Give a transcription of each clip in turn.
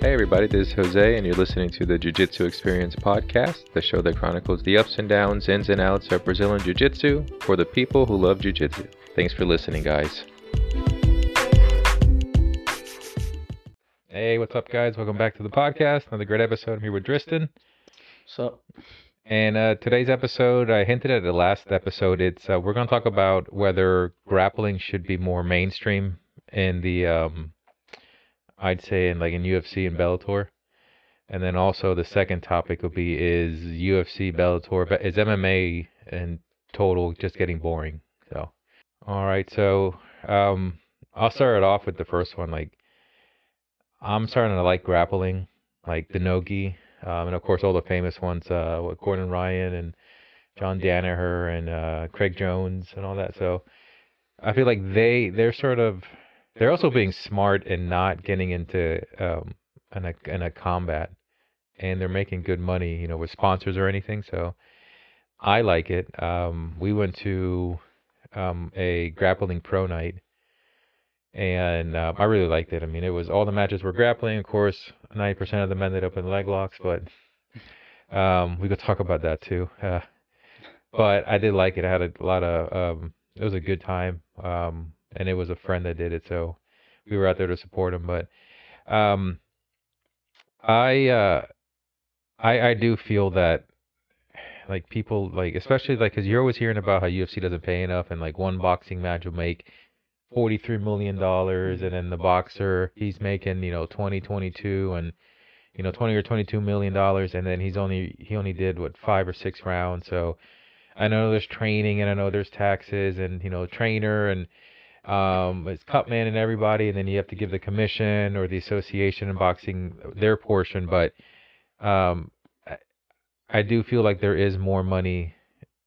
Hey everybody, this is Jose, and you're listening to the Jiu Jitsu Experience podcast, the show that chronicles the ups and downs, ins and outs of Brazilian Jiu Jitsu for the people who love Jiu Jitsu. Thanks for listening, guys. Hey, what's up, guys? Welcome back to the podcast. Another great episode. I'm here with Dristan. So, And uh, today's episode, I hinted at the last episode. It's uh, we're going to talk about whether grappling should be more mainstream in the, um, I'd say, in like in UFC and Bellator. And then also the second topic would be is UFC, Bellator, but is MMA in total just getting boring? So, all right. So, um, I'll start it off with the first one. Like, I'm starting to like grappling, like the nogi, um, and of course all the famous ones, uh, what Gordon Ryan and John Danaher and uh, Craig Jones and all that. So I feel like they they're sort of they're also being smart and not getting into um, in a in a combat, and they're making good money, you know, with sponsors or anything. So I like it. Um, we went to um, a grappling pro night and uh, I really liked it. I mean, it was all the matches were grappling. Of course, ninety percent of them ended up in leg locks, but um, we could talk about that too. Uh, but I did like it. I had a lot of um, it was a good time, um, and it was a friend that did it, so we were out there to support him. But um, I uh, I I do feel that like people like especially like because you're always hearing about how UFC doesn't pay enough, and like one boxing match will make forty-three million dollars, and then the boxer he's making you know twenty, twenty-two, and you know twenty or twenty-two million dollars, and then he's only he only did what five or six rounds. So I know there's training, and I know there's taxes, and you know trainer, and um it's cutman and everybody, and then you have to give the commission or the association in boxing their portion, but um I, do feel like there is more money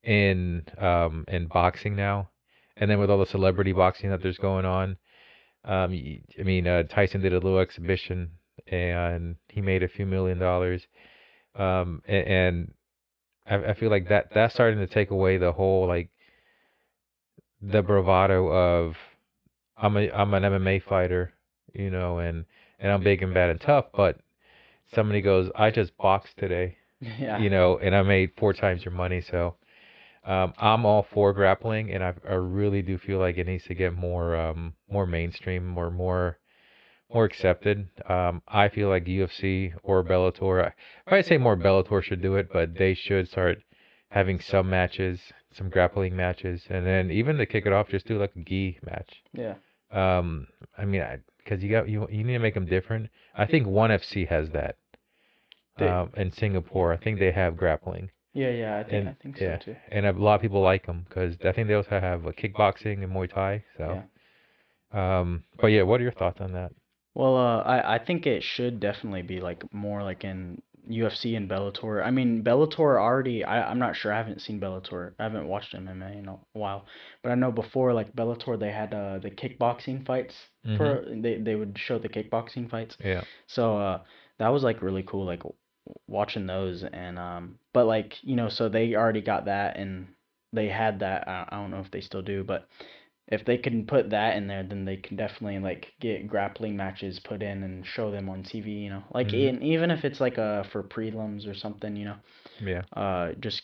in um in boxing now. And then with all the celebrity boxing that there's going on, um, I mean, uh, Tyson did a little exhibition and he made a few million dollars, um, a- and I, I feel like that that's starting to take away the whole like the bravado of I'm a I'm an MMA fighter, you know, and and I'm big and bad and tough, but somebody goes, I just boxed today, yeah. you know, and I made four times your money, so. Um, I'm all for grappling, and I, I really do feel like it needs to get more um, more mainstream or more more accepted. Um, I feel like UFC or Bellator. I I'd say more Bellator should do it, but they should start having some matches, some grappling matches, and then even to kick it off, just do like a gi match. Yeah. Um, I mean, because you got you you need to make them different. I think One FC has that. They- Um, in Singapore, I think they have grappling Yeah, yeah, I think And- I think yeah. so too. and a lot of people like them because I think they also have a kickboxing and Muay Thai. So, yeah. um, but yeah, what are your thoughts on that? Well, uh, I I think it should definitely be like more like in UFC and Bellator. I mean, Bellator already. I I'm not sure. I haven't seen Bellator. I haven't watched MMA in a while, but I know before like Bellator they had uh the kickboxing fights for they they would show the kickboxing fights. Yeah, So uh that was like really cool like watching those and um but like you know so they already got that and they had that I, I don't know if they still do but if they can put that in there then they can definitely like get grappling matches put in and show them on TV you know? Like Mhm. and even if it's like uh for prelims or something you know? Yeah, uh just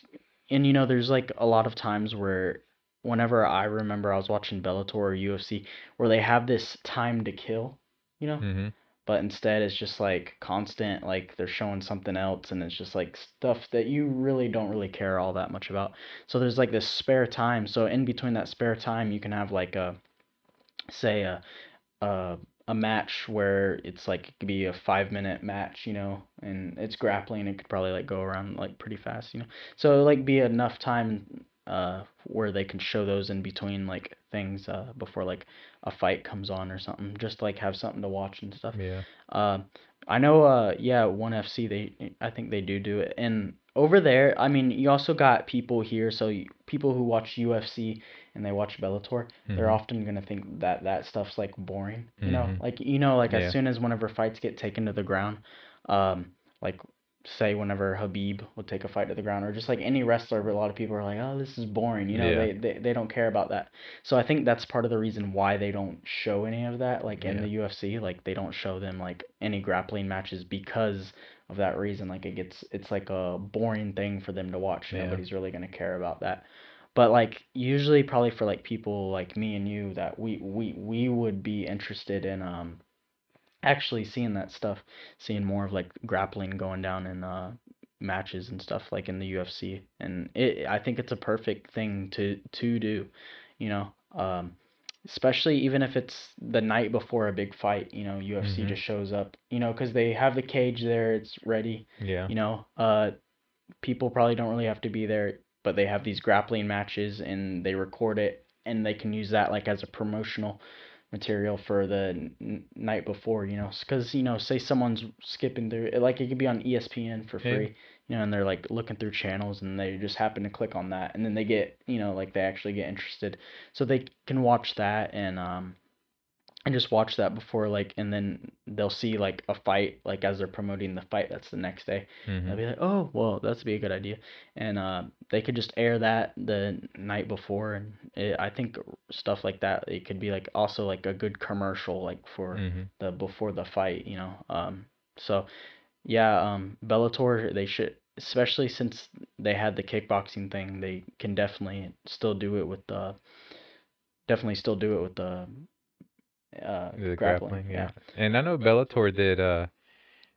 and you know there's like a lot of times where whenever I remember I was watching Bellator or UFC where they have this time to kill you know? Hmm but instead it's just like constant like they're showing something else and it's just like stuff that you really don't really care all that much about. So there's like this spare time so in between that spare time you can have like a say a a, a match where it's like it could be a five minute match you know and it's grappling it could probably like go around like pretty fast you know. So like be enough time uh where they can show those in between like things uh before like a fight comes on or something just like have something to watch and stuff yeah, uh, I know, uh, yeah, ONE FC, they, I think they do do it. And over there, I mean, you also got people here, so you, people who watch UFC and they watch Bellator, they're Mhm. often gonna think that that stuff's like boring, you know? Mhm. Like, you know, like Yeah. as soon as whenever fights get taken to the ground, um, like say whenever Khabib would take a fight to the ground, or just like any wrestler, but a lot of people are like, oh, this is boring. You know, Yeah. they, they they don't care about that. So I think that's part of the reason why they don't show any of that, like in Yeah. the UFC, like they don't show them like any grappling matches because of that reason. Like it gets it's like a boring thing for them to watch. Yeah. Nobody's really gonna care about that. But like usually probably for like people like me and you that we we we would be interested in um actually seeing that stuff, seeing more of like grappling going down in uh matches and stuff like in the UFC. And it I think it's a perfect thing to to do, you know. Um especially even if it's the night before a big fight, you know, UFC Mhm. just shows up, you know, cuz they have the cage there, it's ready, Yeah. you know. Uh people probably don't really have to be there, but they have these grappling matches and they record it and they can use that like as a promotional material for the n- night before, you know, because you know, say someone's skipping through, like it could be on ESPN for Yeah. free, you know, and they're like looking through channels and they just happen to click on that, and then they get, you know, like they actually get interested, so they can watch that and um and just watch that before like, and then they'll see like a fight like as they're promoting the fight that's the next day. hmm They'll be like, oh, well, that's be a good idea. And uh, they could just air that the night before. And it, I think stuff like that, it could be like also like a good commercial, like for hmm the before the fight, you know. Um, so yeah, um, Bellator, they should, especially since they had the kickboxing thing, they can definitely still do it with the, definitely still do it with the uh, The grappling. grappling, yeah. And I know Bellator did. Uh,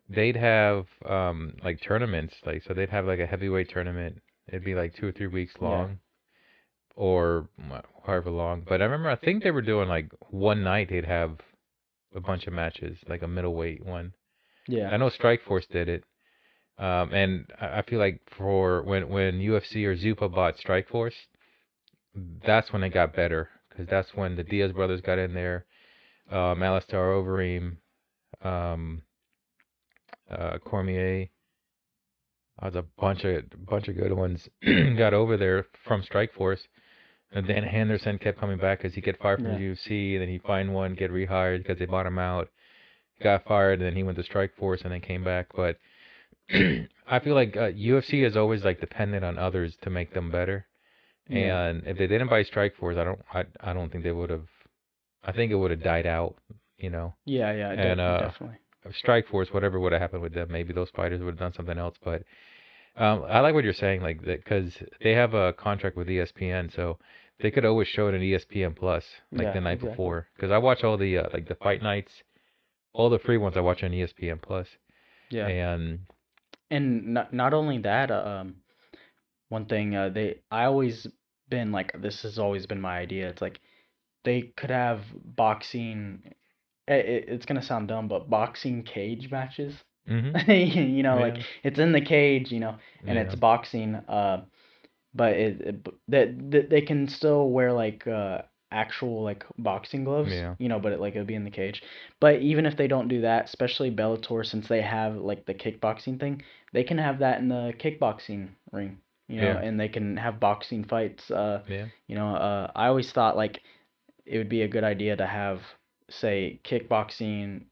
they'd have um like tournaments, like so they'd have like a heavyweight tournament. It'd be like two or three weeks long, or however long. But I remember, I think they were doing like one night. They'd have a bunch of matches, like a middleweight one. Yeah. I know Strikeforce did it. Um, and I I feel like for when when UFC or Zuffa bought Strikeforce, that's when it got better because that's when the Diaz brothers got in there, um, Alistair Overeem, um, uh, Cormier. Uh, There's a bunch of bunch of good ones got over there from Strikeforce. And then Henderson kept coming back because he get fired from Yeah. the UFC, and then he find one, get rehired because they bought him out. Got fired, and then he went to Strikeforce, and then came back. But I feel like uh, UFC is always like dependent on others to make them better. Yeah. And if they didn't buy Strikeforce, I don't, I, I don't think they would have. I think it would have died out. You know, Yeah, yeah, And, de- uh, definitely. Strikeforce, whatever would have happened with them, maybe those fighters would have done something else. But um, I like what you're saying, like that, because they have a contract with ESPN, so they could always show it on E ESPN Plus, like Yeah, the night exactly. before. Because I watch all the uh, like the fight nights, all the free ones I watch on ESPN Plus, Yeah. and And not not only that, uh, um, one thing uh, they I always been like this has always been my idea. It's like they could have boxing. It, it, it's gonna sound dumb, but boxing cage matches. mhm, you know, like it's in the cage, you know, and yeah, it's boxing. Uh, but it, it that that they can still wear like uh actual like boxing gloves, Yeah. you know, but it like it'll be in the cage. But even if they don't do that, especially Bellator, since they have like the kickboxing thing, they can have that in the kickboxing ring, you know, Yeah. and they can have boxing fights. Uh, yeah, you know, uh, I always thought like it would be a good idea to have, say, kickboxing,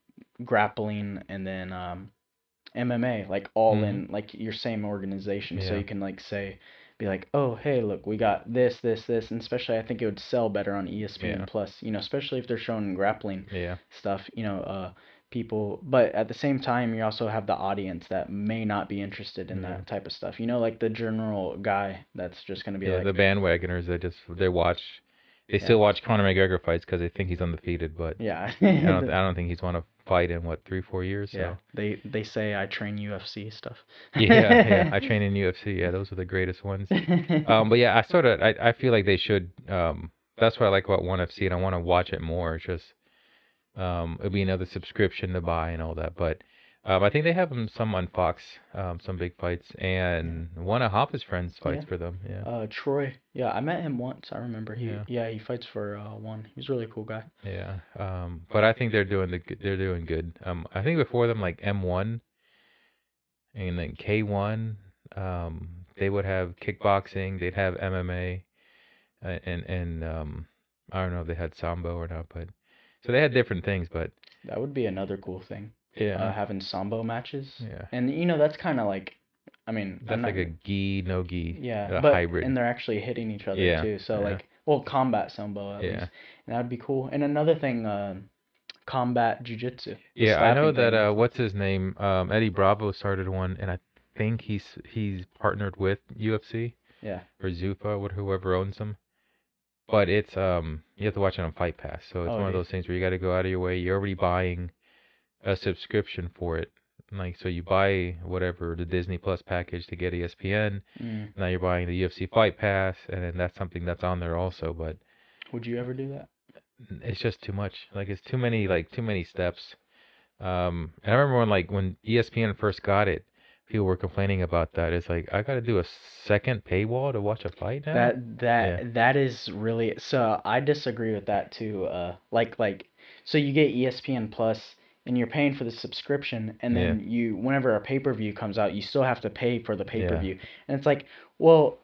grappling, and then um, MMA, like all Mhm. in like your same organization. So you can like say, be like, oh hey, look, we got this, this, this, and especially I think it would sell better on ESPN Yeah. Plus. You know, especially if they're showing grappling yeah, stuff. You know, uh, people, but at the same time, you also have the audience that may not be interested in Yeah. that type of stuff. You know, like the general guy that's just gonna be yeah. like, the bandwagoners that just they watch, they Yeah. still watch Conor McGregor fights because they think he's undefeated, but yeah. I don't, I don't think he's won a fight in what three, four years. So. Yeah, they they say I train UFC stuff. yeah, yeah. I train in UFC. Yeah, those are the greatest ones. Um, but yeah, I sort of I, I feel like they should. Um, that's what I like about One FC, and I want to watch it more. It's just um, it'll be another subscription to buy and all that. But um, I think they have 'em some on Fox, um, some big fights, and one of Hopper's friends fights Yeah. for them. Yeah, uh, Troy. Yeah, I met him once. I remember. He Yeah. yeah, he fights for uh one. He's a really cool guy. yeah. Um, but I think they're doing the good- they're doing good. Um, I think before them like M1 and then K1. Um, they would have kickboxing. They'd have MMA, uh, and and um, I don't know if they had sambo or not, but so they had different things. But That would be another cool thing. Yeah. uh, having sambo matches. Yeah. And you know that's kind of like, I mean, That's I'm like a gi no gi. yeah, a but hybrid. and they're actually hitting each other Yeah, too. So yeah. like, well, combat sambo at Yeah. least, and that would be cool. And another thing, uh, combat jujitsu. Yeah, I know that uh what's his name? Um Eddie Bravo started one and I think he's he's partnered with UFC Yeah. or Zuffa or whoever owns them. But it's um you have to watch it on Fight Pass. So it's Oh, one of those things where you got to go out of your way. You're already buying a subscription for it. Like so you buy whatever the Disney Plus package to get ESPN. Mm. Now you're buying the UFC Fight Pass and then that's something that's on there also, but Would you ever do that? it's just too much. Like it's too many like too many steps. Um, and I remember when like when ESPN first got it, people were complaining about that. It's like I got to do a second paywall to watch a fight now. That that Yeah. that is really so I disagree with that too. Uh like like so you get ESPN Plus and you're paying for the subscription and Yeah. then you whenever a pay-per-view comes out, you still have to pay for the pay-per-view. And it's like, well,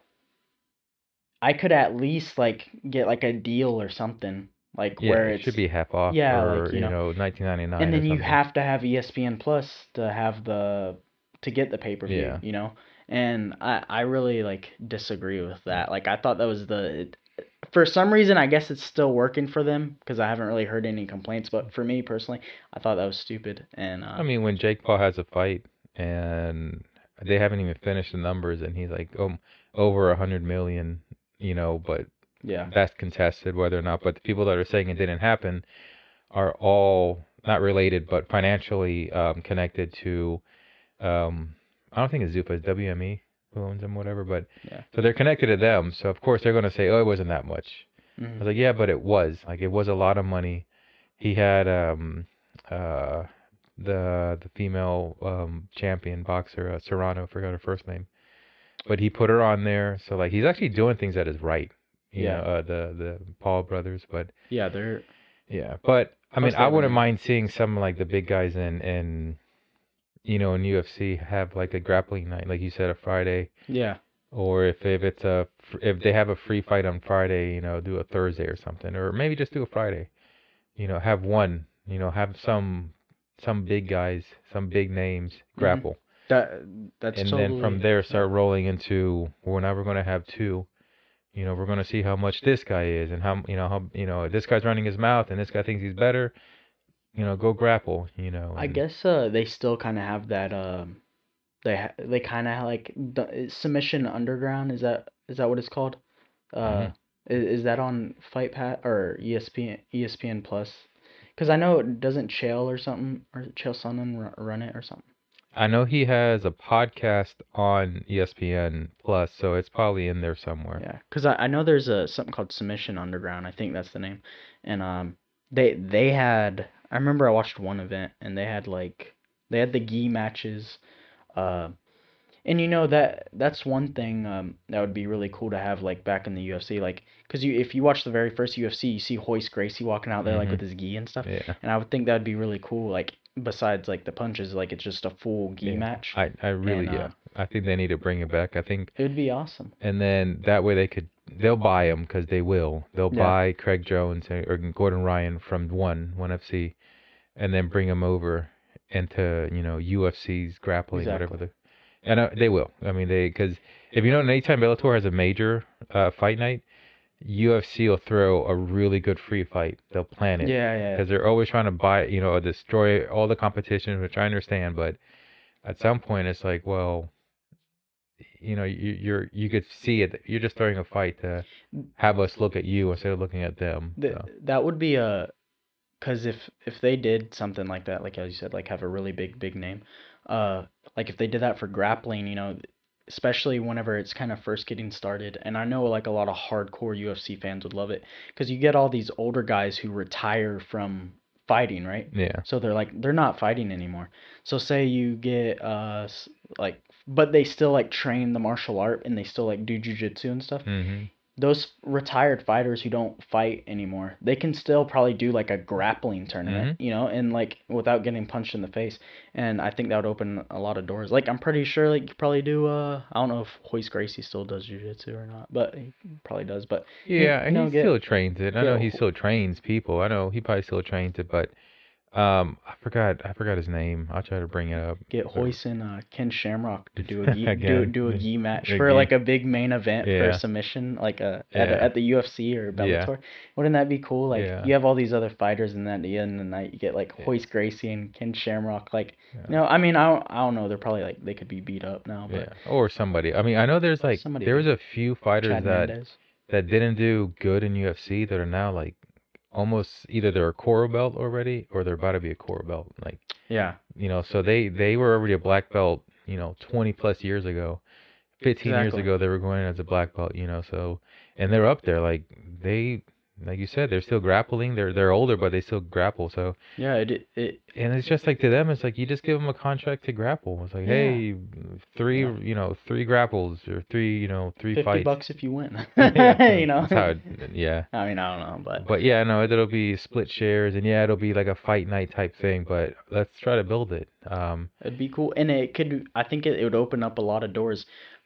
I could at least like get like a deal or something like yeah, where it should be half off yeah, like, you you know. know, 1999 and then you have to have ESPN Plus to have the to get the pay per view. Yeah. You know, and I I really like disagree with that. Mm. Like I thought that was the for some reason I guess it's still working for them because I haven't really heard any complaints. But for me personally, I thought that was stupid. And uh, I mean, when Jake Paul has a fight and they haven't even finished the numbers, and he's like, oh, over a hundred million, you know, but yeah, that's contested whether or not. But the people that are saying it didn't happen are all not related, but financially um, connected to. Um, I don't think it's Zuffa, it's WME who owns them, whatever. But Yeah. so they're connected to them. So of course they're going to say, "Oh, it wasn't that much." I mhm. was like, "Yeah, but it was. Like it was a lot of money." He had um uh the the female um champion boxer uh, Serrano, forgot her first name, but he put her on there. So like he's actually doing things that is right. You Yeah. know, uh, the the Paul brothers, but yeah, they're yeah, but I mean, I wouldn't mind seeing some like the big guys in in you know in UFC have like a grappling night, like you said, a Friday, yeah, or if if it's a if they have a free fight on Friday, you know, do a Thursday or something, or maybe just do a Friday. You know, have one. You know, have some some big guys, some big names mm-hmm. grapple, that that's and totally then from there start rolling into well now we're gonna have two. You know, we're gonna see how much this guy is and how you know how you know this guy's running his mouth and this guy thinks he's better. You know, go grapple. You know. I and- guess uh, they still kind of have that. Um, they ha- they kind of like the, submission underground. Is that is that what it's called? Uh, Mhm. is, is that on Fight Pass or ESPN ESPN Plus? Because I know it doesn't Chael or something or Chael Sonnen ru- run it or something. I know he has a podcast on ESPN Plus, so it's probably in there somewhere. Yeah, because I, I know there's a something called Submission Underground. I think that's the name, and um they they had I remember I watched one event and they had like they had the gi matches, uh, and you know that that's one thing um that would be really cool to have like back in the UFC like because you if you watch the very first UFC you see Royce Gracie walking out there like Mhm. with his gi and stuff, Yeah. and I would think that would be really cool like besides like the punches like it's just a full gi Yeah. match. I I really And, uh, yeah. I think they need to bring it back. I think it would be awesome. and then that way they could they'll buy him because they will they'll Yeah. buy Craig Jones or Gordon Ryan from one one FC, and then bring them over into you know UFC's grappling whatever the, and uh, they will. I mean they because if you know anytime Bellator has a major uh, fight night, UFC will throw a really good free fight. They'll plan it Yeah, yeah. because they're always trying to buy you know destroy all the competition, which I understand, but at some point it's like well you know you, you're you could see it you're just throwing a fight to have us look at you instead of looking at them Th- so. that would be a because if if they did something like that like as you said like have a really big big name uh like if they did that for grappling you know especially whenever it's kind of first getting started and i know like a lot of hardcore ufc fans would love it because you get all these older guys who retire from fighting right? Yeah. So they're like they're not fighting anymore. So say you get uh like but they still like train the martial art and they still like do jujitsu and stuff. Hmm those retired fighters who don't fight anymore, they can still probably do like a grappling tournament, you know, and like without getting punched in the face. And I think that would open a lot of doors. Like I'm pretty sure like you probably do uh I don't know if Royce Gracie still does jiu-jitsu or not, but he probably does. But yeah know, he get- still trains it i know he still trains people i know he probably still trains it but Um, I forgot. I forgot his name. I'll try to bring it up. Get So- Royce and uh, Ken Shamrock to do a gi, do, do a gi match the for gi. like a big main event for a submission, like a at, Yeah. a, at the UFC or Yeah. Bellator. Wouldn't that be cool? Like Yeah. you have all these other fighters, and then at the end of the night, you get like Yeah. Royce Gracie and Ken Shamrock. Like, Yeah. know, I mean, I don't, I don't know. They're probably like they could be beat up now, but Yeah, or somebody. I mean, I know there's like Somebody there was a few fighters Chad that that didn't do good in UFC that are now like almost either they're a coral belt already or they're about to be a coral belt. Like Yeah, you know, so they they were already a black belt. You know, 20 plus years ago, 15 years ago they were going as a black belt. You know, so and they're up there. Like they, like you said, they're still grappling. They're they're older, but they still grapple. So yeah. It it, and it's just like to them, it's like you just give them a contract to grapple. It's like, Yeah. hey, three, Yeah. you know, three grapples or three, you know, three fifty fights. bucks if you win. Yeah, you know. that's how it, yeah. I mean, I don't know, but But yeah, no, it'll be split shares, and yeah, it'll be like a fight night type thing. But let's try to build it. Um, It'd be cool, and it could. I think it, it would open up a lot of doors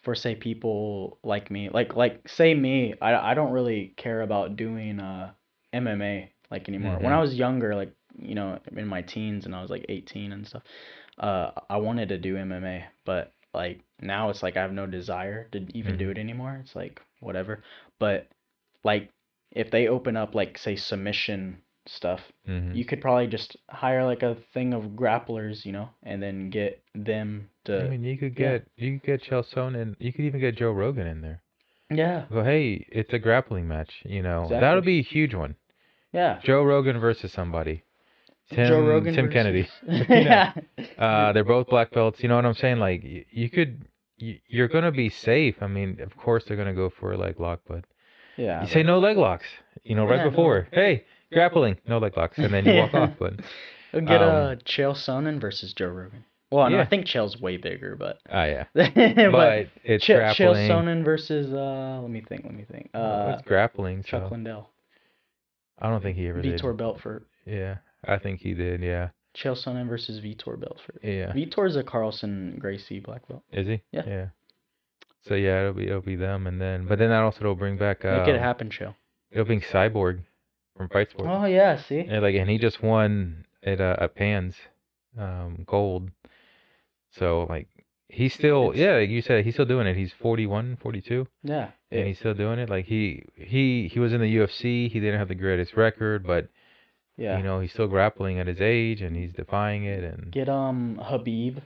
for say people like me, like like say me. I I don't really care about doing uh MMA like anymore. When I was younger, like you know, in my teens, and I was like 18 and stuff, uh, I wanted to do MMA, but like now it's like I have no desire to even do Mhm. it anymore. It's like whatever. But like if they open up like say submission stuff mhm. you could probably just hire like a thing of grapplers, you know, and then get them to. I mean, you could get you could get Chael Sonnen. You could even get Joe Rogan in there. yeah, Go, hey, it's a grappling match. You know, Exactly. that'll be a huge one. yeah. Joe Rogan versus somebody. Tim, Joe Rogan Tim versus- Kennedy. yeah. Uh, they're both black belts. You know what I'm saying? Like you, you could, you, you're gonna be safe. I mean, of course they're gonna go for a leg lock, but yeah. you say no leg locks. You know, right Yeah, no. before, hey, grappling, no leg locks, and then you walk off. But We'll get um, uh, Chael Sonnen versus Joe Rogan. Well, no, I think Chael's way bigger, but ah, yeah, but, but it's Ch- Chael grappling. Sonnen versus uh, let me think, let me think. Uh, it's grappling. Chuck So Liddell, I don't think he ever did. Vitor Belfort. Yeah, I think he did. Yeah, Chael Sonnen versus Vitor Belfort. yeah. Vitor's a Carlson Gracie black belt. Is he? Yeah. Yeah. So yeah, it'll be it'll be them, and then but then that also will bring back uh, Make it happen, Chael. it'll bring Cyborg from Fight Sport. Oh yeah, see. And like, and he just won at uh, at Pans, um, gold. So like, he's still yeah, like you said, he's still doing it. He's 41, 42, Yeah. and he's still doing it. Like he he he was in the UFC. He didn't have the greatest record, but yeah. you know he's still grappling at his age, and he's defying it. And Get um Khabib,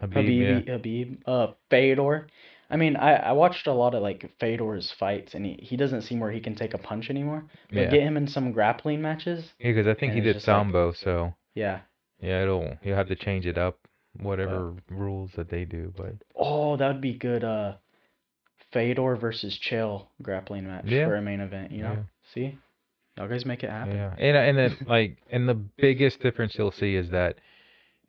Khabib, Khabib, yeah, Khabib, uh Fedor. I mean, I I watched a lot of like Fedor's fights, and he he doesn't seem where he can take a punch anymore. But yeah, get him in some grappling matches. yeah, because I think he did just like- sambo, so Yeah. yeah, it'll he'll have to change it up, whatever rules that they do. But Oh, that would be good. Uh, Fedor versus Chael grappling match Yeah. for a main event. You know, Yeah. see, y'all guys make it happen. Yeah, and and then like, and the biggest difference you'll see is that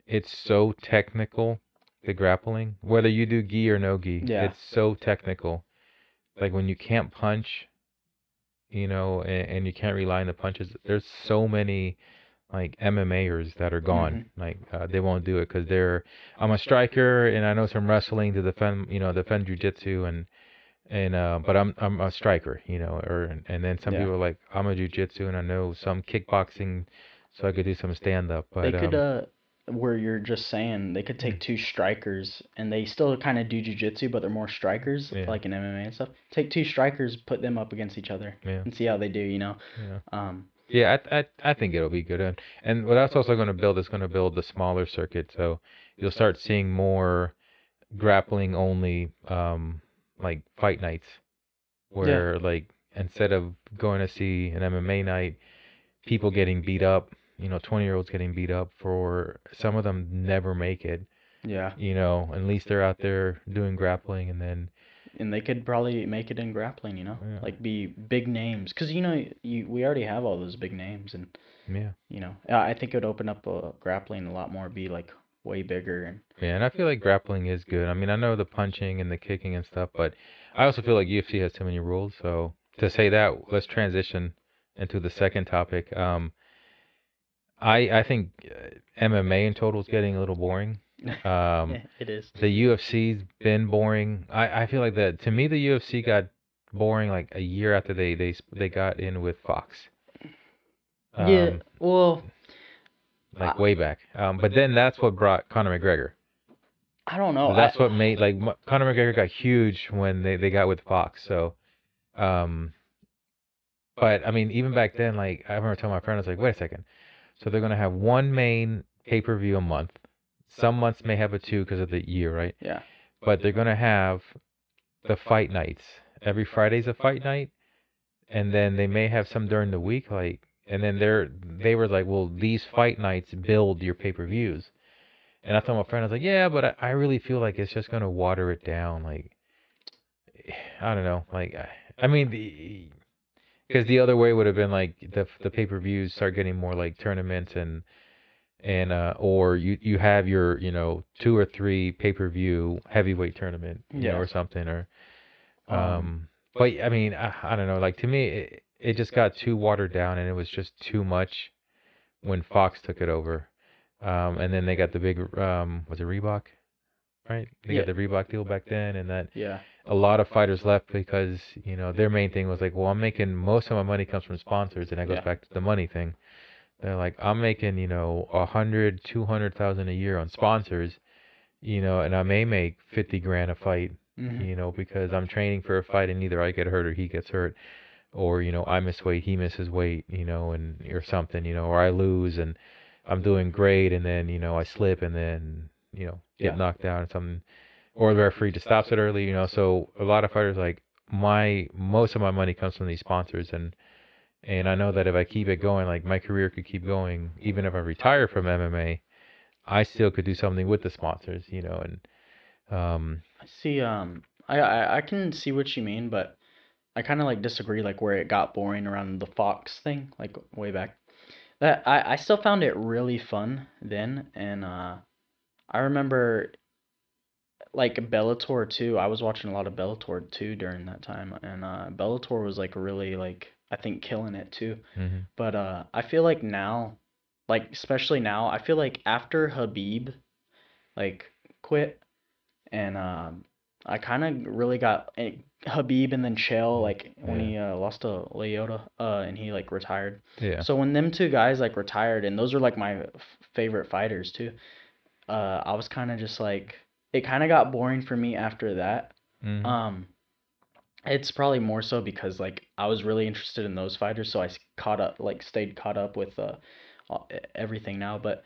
it's so technical, the grappling. Whether you do gi or no gi, Yeah. it's so technical. Like when you can't punch, you know, and, and you can't rely on the punches. There's so many like MMAers that are gone. Like uh, they won't do it because they're. I'm a striker and I know some wrestling to defend, you know, defend jujitsu and and uh, but I'm I'm a striker, you know, or and then some Yeah. people are like I'm a jujitsu and I know some kickboxing, so I could do some stand up. But they could um, uh where you're just saying they could take two strikers and they still kind of do jujitsu, but they're more strikers Yeah. like in MMA and stuff. Take two strikers, put them up against each other yeah, and see how they do. You know, yeah, um, yeah. I I I think it'll be good. And and what that's also going to build is going to build the smaller circuit. So you'll start seeing more grappling only um like fight nights where like instead of going to see an MMA night, people getting beat up, you know, 20 year olds getting beat up for some of them never make it, yeah, you know, at least they're out there doing grappling and then and they could probably make it in grappling. You know, Yeah. like be big names because you know you we already have all those big names and yeah. you know I I think it would open up uh, grappling a lot more. Be like way bigger and Yeah, and I feel like grappling is good. I mean, I know the punching and the kicking and stuff, but I also feel like UFC has too many rules. So to say that, let's transition into the second topic. Um, I I think uh, MMA in total is getting a little boring. Um, it is. the UFC's been boring. I, I feel like that to me the UFC got boring like a year after they they they got in with Fox. yeah, Um, well, like way back. Um, but then that's what brought Conor McGregor. I don't know. that's I, what made like Conor McGregor got huge when they, they got with Fox. So, um, but I mean, even back then, like I remember telling my friend, I was like, wait a second. So they're gonna have one main pay per view a month. Some months may have a two because of the year, right? Yeah. But they're gonna have the fight nights. Every Friday's a fight night, and then they may have some during the week, like. And then they're they were like, well, these fight nights build your pay per views. And I told my friend, I was like, yeah, but I, I really feel like it's just gonna water it down. Like, I don't know. Like, I, I mean, the because the other way would have been like the the pay per views start getting more like tournaments and and uh or you you have your you know two or three pay per view heavyweight tournament you Yeah. know or something or um, Um, but I mean I, I don't know like to me it, it just got too watered down and it was just too much when Fox took it over um and then they got the big um was it Reebok right they Yeah. got the Reebok deal back then and that Yeah. a lot of fighters left because you know their main thing was like, well, I'm making most of my money comes from sponsors, and that goes Yeah. back to the money thing. They're like, I'm making you know a hundred, two hundred thousand a year on sponsors, you know, and I may make fifty grand a fight, Mhm. you know, because I'm training for a fight, and either I get hurt or he gets hurt, or you know I miss weight, he misses weight, you know, and or something, you know, or I lose and I'm doing great, and then you know I slip, and then you know get Yeah. knocked out or something or the referee just stops it early, you know. So a lot of fighters like my most of my money comes from these sponsors and and I know that if I keep it going, like my career could keep going, even if I retire from MMA, I still could do something with the sponsors, you know, and um I see. Um, I, I I can see what you mean, but I kind of like disagree. Like where it got boring around the Fox thing, like way back. That I I still found it really fun then, and uh, I remember like Bellator too. I was watching a lot of Bellator too during that time, and uh, Bellator was like really like I think killing it too. mhm. But uh, I feel like now, like especially now, I feel like after Khabib, like quit, and um, I kind of really got eh, Khabib and then Chael like when Yeah. he uh, lost to Lyoto, uh, and he like retired. yeah. So when them two guys like retired, and those are like my f- favorite fighters too. Uh, I was kind of just like it kind of got boring for me after that. Mhm. Um, it's probably more so because like I was really interested in those fighters, so I caught up, like stayed caught up with uh everything now. But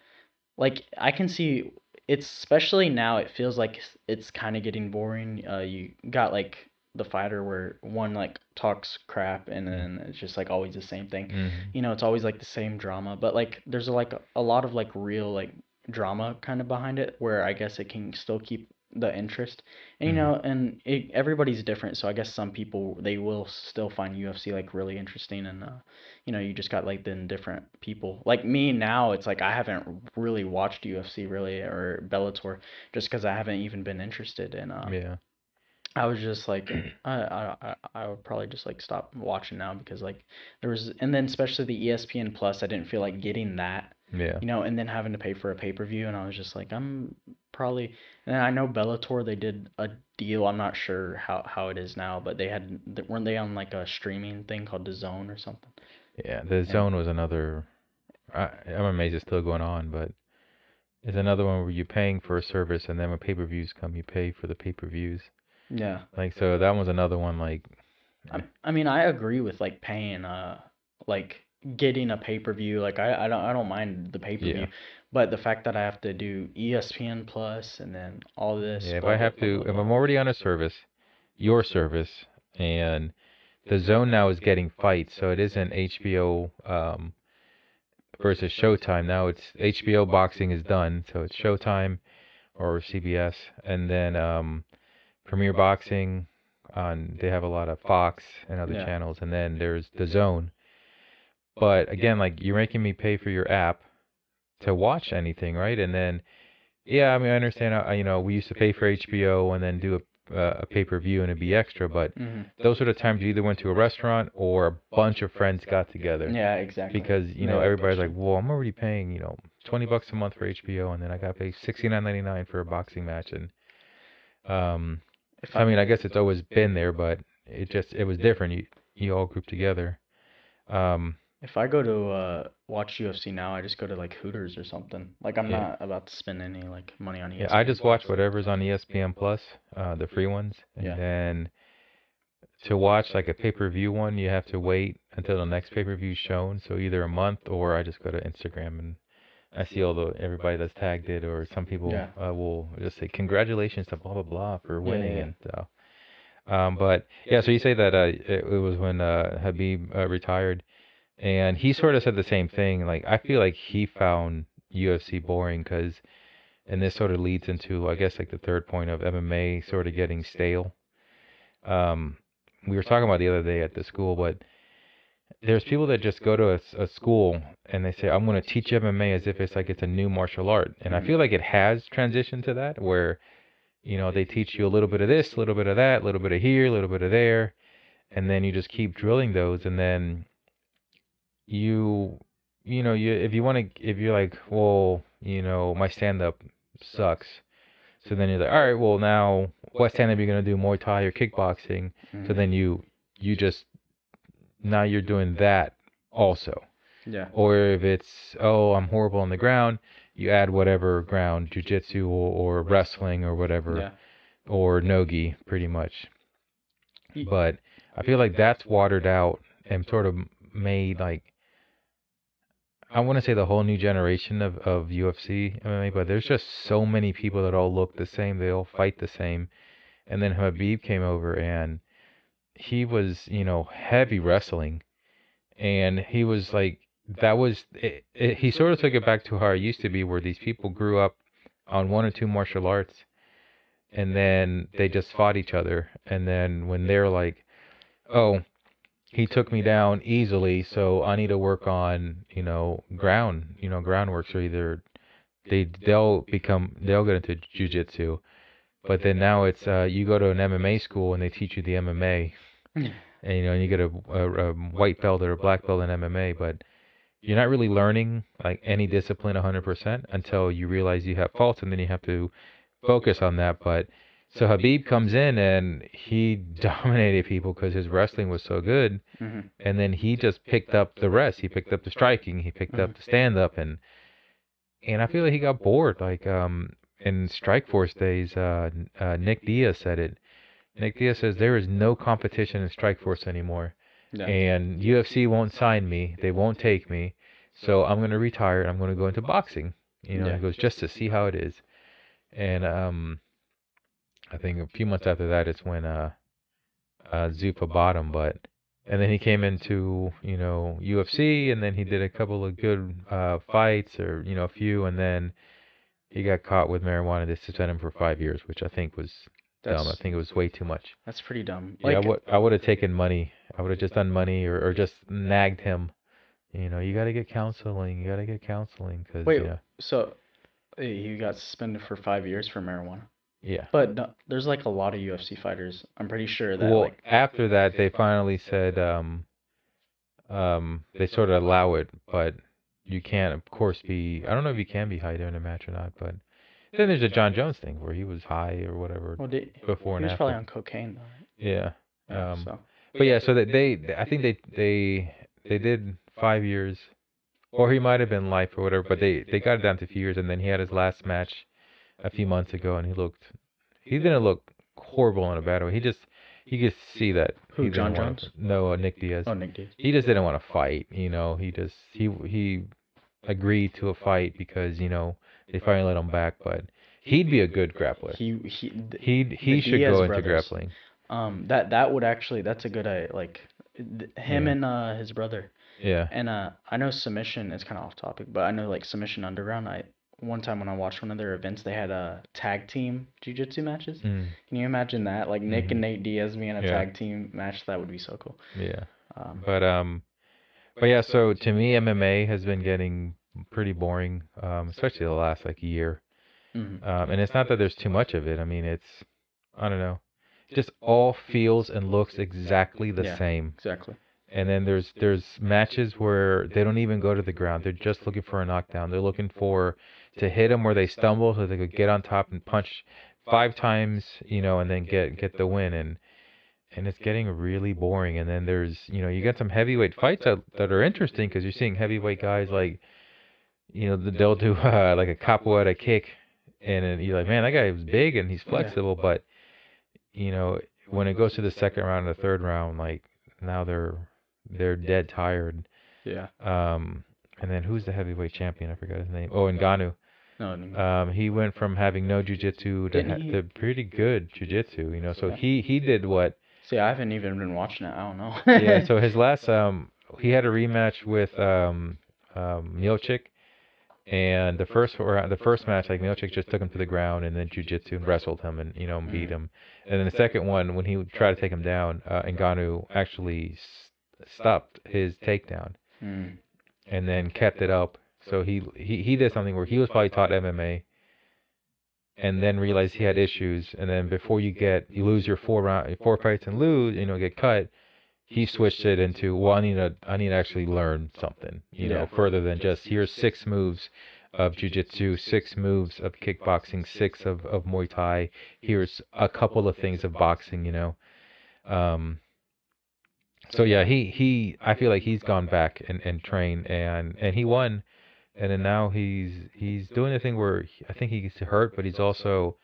like I can see it's especially now it feels like it's- kind of getting boring. Uh, you got like the fighter where one like talks crap and then it's just like always the same thing. Mhm. You know, it's always like the same drama, but like there's like a lot of like real like drama kind of behind it where I guess it can still keep the interest. And you Mhm. know, and it, everybody's different, so I guess some people they will still find UFC like really interesting and uh you know, you just got like then different people. Like me now, it's like I haven't really watched UFC really or Bellator just cuz I haven't even been interested in uh Yeah. I was just like, I, I, I- would probably just like stop watching now because like there was, and then especially the ESPN Plus, I didn't feel like getting that, Yeah. you know, and then having to pay for a pay per view, and I was just like, I'm probably, and I know Bellator they did a deal. I'm not sure how how it is now, but they had weren't they on like a streaming thing called DAZN or something? Yeah. DAZN was another I I'm amazed it's still going on, but it's another one where you're paying for a service and then when pay per views come you pay for the pay per views. Yeah. Like so that was another one like I, I mean, I agree with like paying, uh, like getting a pay per view. Like I, I don't, I don't mind the pay per view, Yeah. but the fact that I have to do ESPN Plus and then all this. Yeah, if I have to, if I'm already on a service, your service, and DAZN now is getting fights, so it isn't HBO um, versus Showtime. Now it's HBO boxing is done, so it's Showtime or CBS, and then um, Premier Boxing on they have a lot of Fox and other Yeah. channels, and then there's DAZN. But again, like you're making me pay for your app to watch anything, right? And then, yeah, I mean, I understand. uh, You know, we used to pay for HBO and then do a, uh, a pay per view and it'd be extra. But Mhm. those are the times you either went to a restaurant or a bunch of friends got together. Yeah, exactly. Because you know Yeah, everybody's like, well, I'm already paying you know twenty bucks a month for HBO, and then I got to pay sixty nine ninety nine for a boxing match, and um, I mean, I guess it's always been there, but it just it was different. You you all grouped together. Um, if I go to uh watch UFC now, I just go to like Hooters or something. Like I'm Yeah. not about to spend any like money on ESPN. Yeah, I just watch whatever's on ESPN Plus, uh, the free ones, and Yeah. then to watch like a pay-per-view one, you have to wait until the next pay-per-view is shown. So either a month or I just go to Instagram and I see all the everybody that's tagged it, or some people Yeah. uh, will just say congratulations to blah blah blah for Yeah, winning yeah. and so. Um, but yeah, so you say that uh, it, it was when uh, Khabib uh, retired, and he sort of said the same thing. Like I feel like he found UFC boring because, and this sort of leads into I guess like the third point of MMA sort of getting stale. Um, we were talking about the other day at the school, but there's people that just go to a school and they say I'm going to teach MMA as if it's like it's a new martial art, and I Mhm. feel like it has transitioned to that where, you know, they teach you a little bit of this, a little bit of that, a little bit of here, a little bit of there, and then you just keep drilling those, and then you, you know, you if you want to, if you're like, well, you know, my stand up sucks. So then you're like, all right, well now what stand up are you gonna do Muay Thai or kickboxing? So Mhm. then you you just now you're doing that also. yeah. Or if it's oh I'm horrible on the ground, you add whatever ground, jujitsu or, or wrestling or whatever, Yeah. or nogi pretty much. But I feel like that's watered out and sort of made like I want to say the whole new generation of, of UFC MMA, but there's just so many people that all look the same. They all fight the same. And then Khabib came over and he was, you know, heavy wrestling. And he was like, that was, it, it, he sort of took it back to how it used to be, where these people grew up on one or two martial arts and then they just fought each other. And then when they're like, oh, he took me down easily, so I need to work on, you know, ground, you know, groundwork. So either they they'll become they'll get into jujitsu, but then now it's uh, you go to an MMA school and they teach you the MMA, and you know, and you get a, a, a white belt or a black belt in MMA, but you're not really learning like any discipline 100% until you realize you have faults, and then you have to focus on that. But so Khabib comes in and he dominated people because his wrestling was so good hmm and then he just picked up the rest. He picked up the striking, he picked up the stand up, and and I feel like he got bored. Like um in Strike Force days, uh, uh Nick Diaz said it. Nick Diaz says there is no competition in Strike Force anymore, Yeah. and UFC won't sign me. They won't take me, so I'm gonna retire. and I'm gonna go into boxing. You know, Yeah. he goes just to see how it is, and um. I think a few months after that, it's when uh, uh, Zuffa bought him, but and then he came into you know UFC, and then he did a couple of good uh, fights, or you know a few, and then he got caught with marijuana. They suspended him for five years, which I think was That's dumb. I think it was way too much. that's pretty dumb. yeah, I would I would have taken money. I would have just done money, or, or just nagged him. You know, you got to get counseling. You got to get counseling because Wait, yeah, so uh, he got suspended for five years for marijuana. Yeah. But no, there's like a lot of UFC fighters. I'm pretty sure that well, like after that, they finally said um, um, they sort of allow it, but you can't, of course, be. I don't know if you can be high during a match or not, but then there's a Jon Jones thing where he was high or whatever well, did, before he and was probably on cocaine though. Right? Yeah, Yeah, um, so but yeah, so that they, I think they they they did five years, or he might have been life or whatever, but they they got it down to a few years, and then he had his last match a few months ago, and he looked, he didn't look horrible in a bad way. He just, you could see that Who, he Jon Jones? no, uh, Nick Diaz. oh Nick Diaz. He just didn't want to fight, you know. He just he he agreed to a fight because you know they finally let him back, but he'd be a good grappler. He he th- He he should Diaz go into brothers. grappling. um that that would actually that's a good idea. like th- him Yeah. and uh his brother Yeah. and uh I know submission is kind of off topic but I know like submission underground I one time when I watched one of their events they had a tag team jiu-jitsu matches Mm, can you imagine that like Nick and Nate Diaz being a Yeah. tag team match that would be so cool yeah. um But um, but yeah. So to me, MMA has been getting pretty boring, um, especially the last like year. mhm. Um, and it's not that there's too much of it. I mean, it's I don't know, just all feels and looks exactly the Yeah. same. exactly And then there's there's matches where they don't even go to the ground. They're just looking for a knockdown. They're looking for to hit them where they stumble so they could get on top and punch five times, you know, and then get get the win. And and it's getting really boring. And then there's you know you get some heavyweight fights that that are interesting because you're seeing heavyweight guys like you know they'll do uh, like a capoeira kick, and then you're like man that guy is big and he's flexible, but you know when it goes to the second round and the third round, like now they're they're dead tired. Yeah. Um, and then who's the heavyweight champion? I forgot his name. Oh, Ngannou. No. no. Um, he went from having no jujitsu to, ha- to pretty good jujitsu. You know, so he he did what? See, I haven't even been watching it. I don't know. Yeah. So his last um he had a rematch with um um Miocic, and the first round, the first match like Miocic just took him to the ground and then jujitsu and wrestled him and you know beat Mhm. him. And then the second one when he tried to take him down, uh, Ngannou actually s- stopped his takedown. Mm. and then kept it up. So he he he did something where he was probably taught MMA, and then realized he had issues. And then before you get you lose your four round four fights and lose, you know, get cut. He switched it into well, I need to I need to actually learn something, you know, further than just here's six moves of jujitsu, six moves of kickboxing, six of of Muay Thai. Here's a couple of things of boxing, you know. Um, so yeah, he he I feel like he's gone back and and trained and and he won, and then now he's he's doing the thing where I think he's hurt, but he's also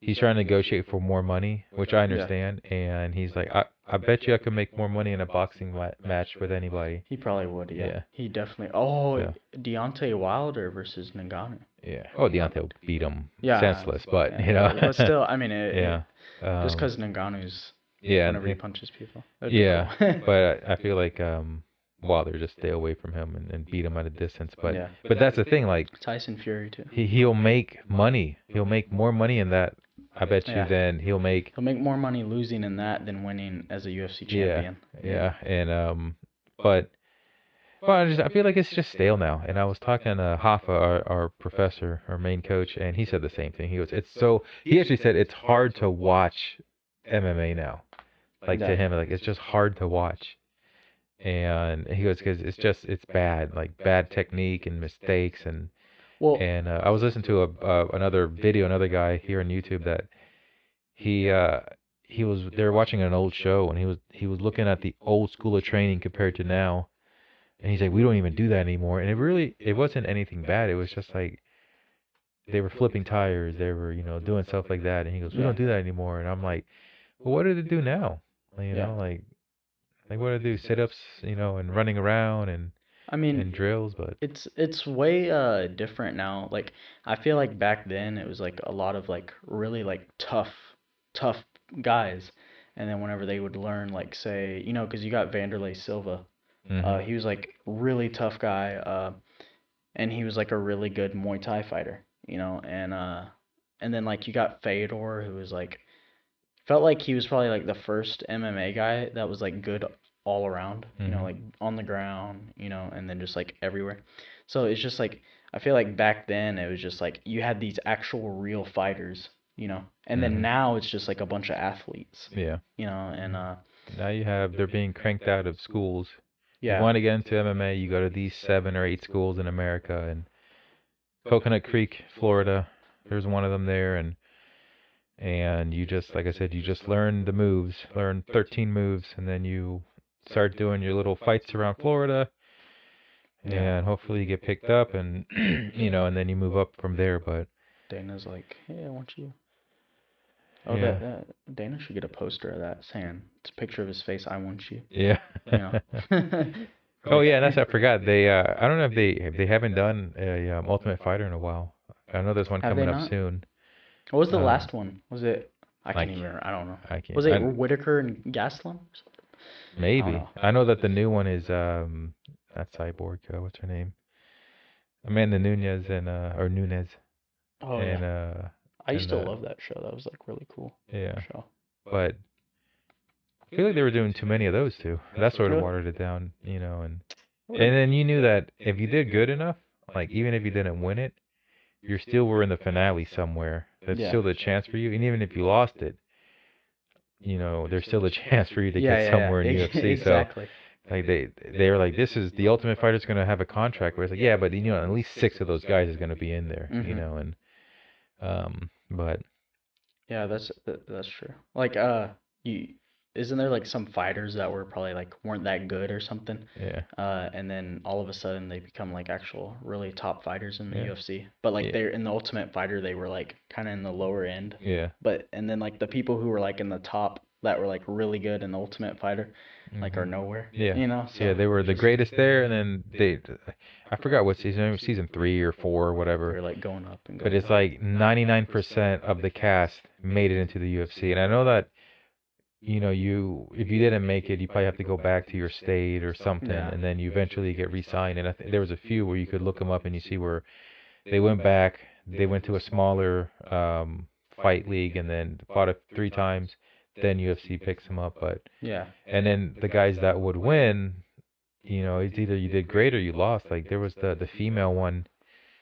he's trying to negotiate for more money, which I understand, and he's like I I bet you I could make more money in a boxing ma- match with anybody. He probably would. Yeah. Yeah. He definitely. Oh, Yeah. Deontay Wilder versus Ngannou. Yeah. Oh, Deontay beat him Yeah. senseless, but Yeah, you know. But still, I mean, it, yeah. It, just um, because Ngannou's yeah, whenever he and- punches people. Yeah, cool. but I I feel like um Wilder just stay away from him and, and beat him at a distance. But yeah. but that's the thing, like Tyson Fury too. he he'll make money. He'll make more money in that. I bet you Yeah. than he'll make. He'll make more money losing in that than winning as a UFC champion. Yeah, yeah, and um, but well, I just I feel like it's just stale now. And I was talking to Hoffa, our our professor, our main coach, and he said the same thing. He goes, it's so. He actually said it's hard to watch MMA now. Like to him, like it's just hard to watch. And he goes, because it's just it's bad, like bad technique and mistakes and Well, and uh, I was listening to a uh, another video, another guy here on YouTube that he uh he was they were watching an old show and he was he was looking at the old school of training compared to now, and he's like, we don't even do that anymore. And it really it wasn't anything bad. It was just like they were flipping tires, they were you know doing stuff like that. And he goes, we Yeah. don't do that anymore. And I'm like, well, what do they do now? You Yeah. know, like like what do they do? Sit ups, you know, and running around and I mean, and drills, but It's it's way uh different now. Like I feel like back then it was like a lot of like really like tough tough guys. And then whenever they would learn like say, you know because you got Wanderlei Silva. mhm. Uh he was like really tough guy uh and he was like a really good Muay Thai fighter, you know, and uh and then like you got Fedor who was like felt like he was probably like the first MMA guy that was like good all around, you know, Mhm. like on the ground, you know, and then just like everywhere. So it's just like I feel like back then it was just like you had these actual real fighters, you know, and Mhm. then now it's just like a bunch of athletes, yeah. you know, and uh Now you have they're being cranked out of schools. yeah, You want to get into MMA, you go to these seven or eight schools in America and Coconut Creek, Florida. There's one of them there and and you just like I said, you just learn the moves, learn 13 moves and then you start doing your little fights around Florida Yeah. and hopefully you get picked up and you know and then you move up from there but Dana's like, hey, I want you. Oh, Yeah. that, that Dana should get a poster of that saying it's a picture of his face. I want you. yeah. You know. oh yeah, and that's I forgot. They uh I don't know if they if they haven't done a um, Ultimate Fighter in a while. I know there's one Have coming up soon. What was the Um, last one? Was it? I I can't can't- even. remember. I don't know. I can't. Was it I- Whittaker and Gastelum? or something? Maybe. know. I know that the new one is um not Cyborg. Uh, what's her name? Amanda Nunes and uh or Nunes Oh and yeah. uh I used and, to uh, love that show. That was like really cool yeah. show. But I feel like they were doing too many of those too. That sort of watered it down, you know, and and then you knew that if you did good enough, like even if you didn't win it, you still were in the finale somewhere. That's Yeah. still the chance for you, and even if you lost it, you know, there's still a chance for you to yeah, get somewhere in UFC. So like they they were like, this is the Ultimate Fighter's gonna have a contract where it's like, yeah, but you know, at least six of those guys is gonna be in there, you Mhm. know, and um, but Yeah, that's that's true. Like uh, you isn't there like some fighters that were probably like weren't that good or something? Yeah. Uh, and then all of a sudden they become like actual really top fighters in the Yeah. UFC. But like Yeah. they're in the Ultimate Fighter, they were like kind of in the lower end. Yeah. But and then like the people who were like in the top that were like really good in the Ultimate Fighter, like are Mhm. nowhere. Yeah. You know. yeah, So they were the greatest there, and then they, I forgot what season, season three or four or whatever. They're like going up and going. But it's up. like 99% of the cast made it into the UFC, and I know that, you know, you if you didn't make it, you probably have to go back to your state or something, Yeah. and then you eventually get re-signed. And I think there was a few where you could look them up and you see where they went back, they went to a smaller um, fight league, and then fought it three times. Then UFC picks them up, but yeah. and then the guys that would win, you know, it's either you did great or you lost. Like there was the the female one,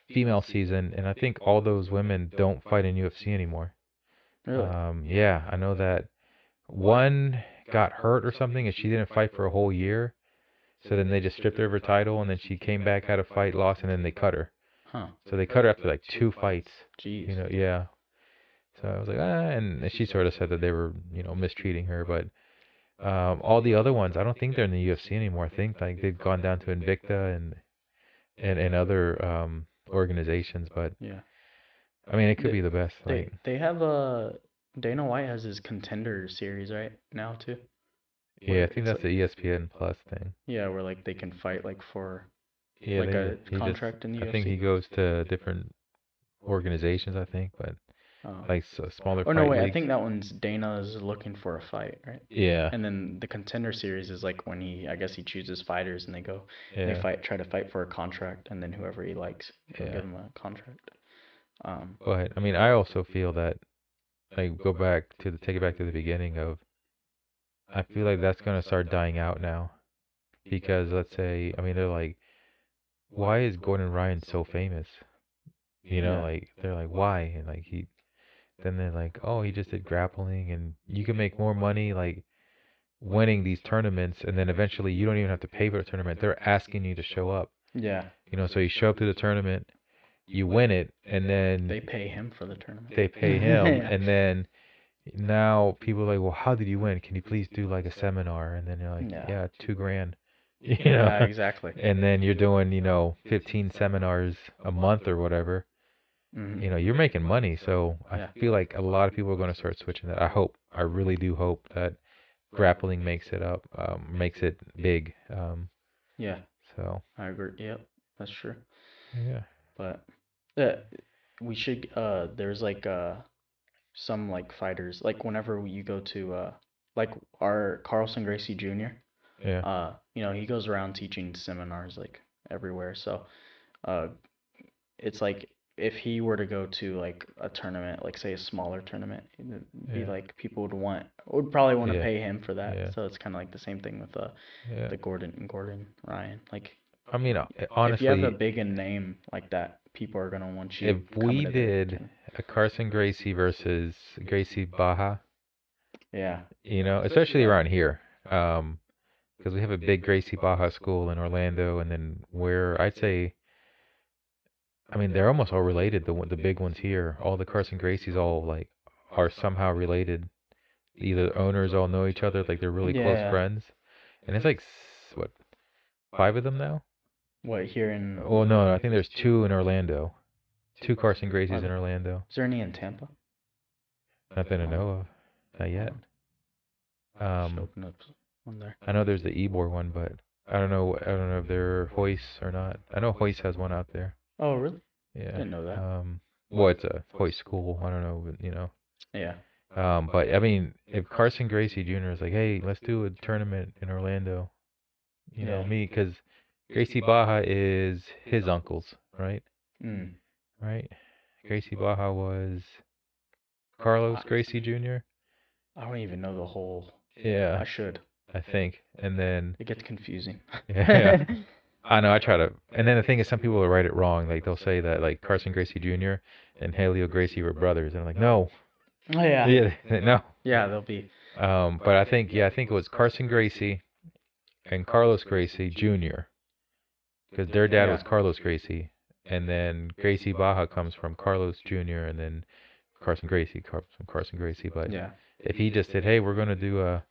female season, and I think all those women don't fight in UFC anymore. Really. Um, yeah, I know that one got hurt or something, and she didn't fight for a whole year. So then they just stripped her of her title, and then she came back, had a fight, lost, and then they cut her. huh. So they cut her after like two fights. Jeez. You know, yeah. So I was like, ah, and she sort of said that they were, you know, mistreating her, but um, all the other ones, I don't think they're in the UFC anymore. I think like they've gone down to Invicta and and and other um organizations, but yeah. I mean, it could They- be the best. They Like, they have a Dana White has his contender series right now too. yeah, I think that's the E ESPN Plus thing. Yeah, where like they can fight like for Yeah, like they, a he just- contract in the US. I think he goes to different organizations. I think, but Oh. like s smaller. Or no, wait, I think that one's Dana's looking for a fight, right? Yeah, And then the contender series is like when he, I guess he chooses fighters and they go, they fight, try to fight for a contract, and then whoever he likes, Yeah. give him a contract. Um, But I mean, I also feel that, like, go back to the take it back to the beginning of. I feel like that's gonna start dying out now, because let's say, I mean, they're like, why is Gordon Ryan so famous? You know, Yeah. like they're like, why? And like he, then they're like, oh, he just did grappling, and you can make more money like winning these tournaments, and then eventually you don't even have to pay for a tournament. They're asking you to show up. yeah, You know, so you show up to the tournament, you win it, and then they pay him for the tournament. they pay him and then now people are like well how did you win can you please do like a seminar and then you're like Yeah. yeah, two grand you know Yeah, exactly. and then you're doing you know 15 seminars a month or whatever Mhm. you know you're making money so i Yeah. feel like a lot of people are going to start switching that i hope i really do hope that grappling makes it up um, makes it big um, Yeah, so I agree. Yep, that's true. yeah But uh, we should uh there's like uh some like fighters like whenever you go to uh like our Carlson Gracie Jr. yeah uh you know he goes around teaching seminars like everywhere so uh it's like if he were to go to like a tournament like say a smaller tournament it'd be Yeah. like people would want would probably want to Yeah. pay him for that Yeah. so it's kind of like the same thing with uh the Gordon and Gordon Ryan like i mean uh, if you have a big name like that people are gonna want you if we to did tournament. a Carlson Gracie versus Gracie Barra, yeah you know, especially around here, um, because we have a big Gracie Barra school in Orlando, and then where I'd say, I mean, they're almost all related. The the big ones here, all the Carlson Gracies, all like are somehow related. Either owners all know each other, like they're really close friends, and it's like what, five of them now? What here in Oh no, I think there's two in Orlando, two Carlson Gracies in Orlando. is there any in Tampa Nothing to know of, not yet. Um, open up one there I know there's the Ebor one, but I don't know. I don't know if they're Royce or not. I know Royce has one out there. oh really Yeah. Didn't know that. Um, well, it's a Royce school. I don't know. but, You know. yeah Um, but I mean, if Carlson Gracie Jr. is like, hey, let's do a tournament in Orlando, you know me, because Gracie Barra is his uncle's, right? mm. Right. Gracie Barra was Carlos Gracie Jr. I don't even know the whole Yeah. I should I think. And then it gets confusing Yeah. I know. I try to, and then the thing is, some people will write it wrong. Like they'll say that like Carlson Gracie Jr. and Helio Gracie were brothers, and I'm like, no, oh yeah yeah, no. yeah they'll be Um, but I think, yeah, I think it was Carlson Gracie and Carlos Gracie Jr. Because their dad was Carlos Gracie, and then Gracie Barra comes from Carlos Jr. and then Carlson Gracie comes from Carlson Gracie. But yeah if he just said, hey, we're gonna do a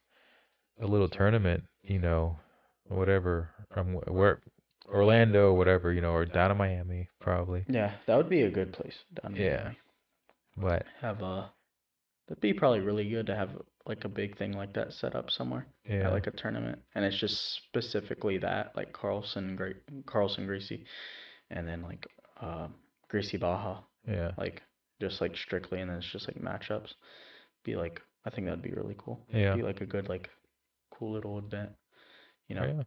a little tournament, you know, whatever, from wh- where Orlando, whatever, you know, or down in Miami, probably. Yeah, that would be a good place down Yeah. Miami. But Have a that'd be probably really good to have like a big thing like that set up somewhere. yeah, at like a tournament, and it's just specifically that, like Carlson, Great Carlson Gracie, and then like um Gracie Barra, yeah, like just like strictly, and then it's just like matchups. Be like, I think that'd be really cool. yeah, Be like a good like cool little event. You know, yeah,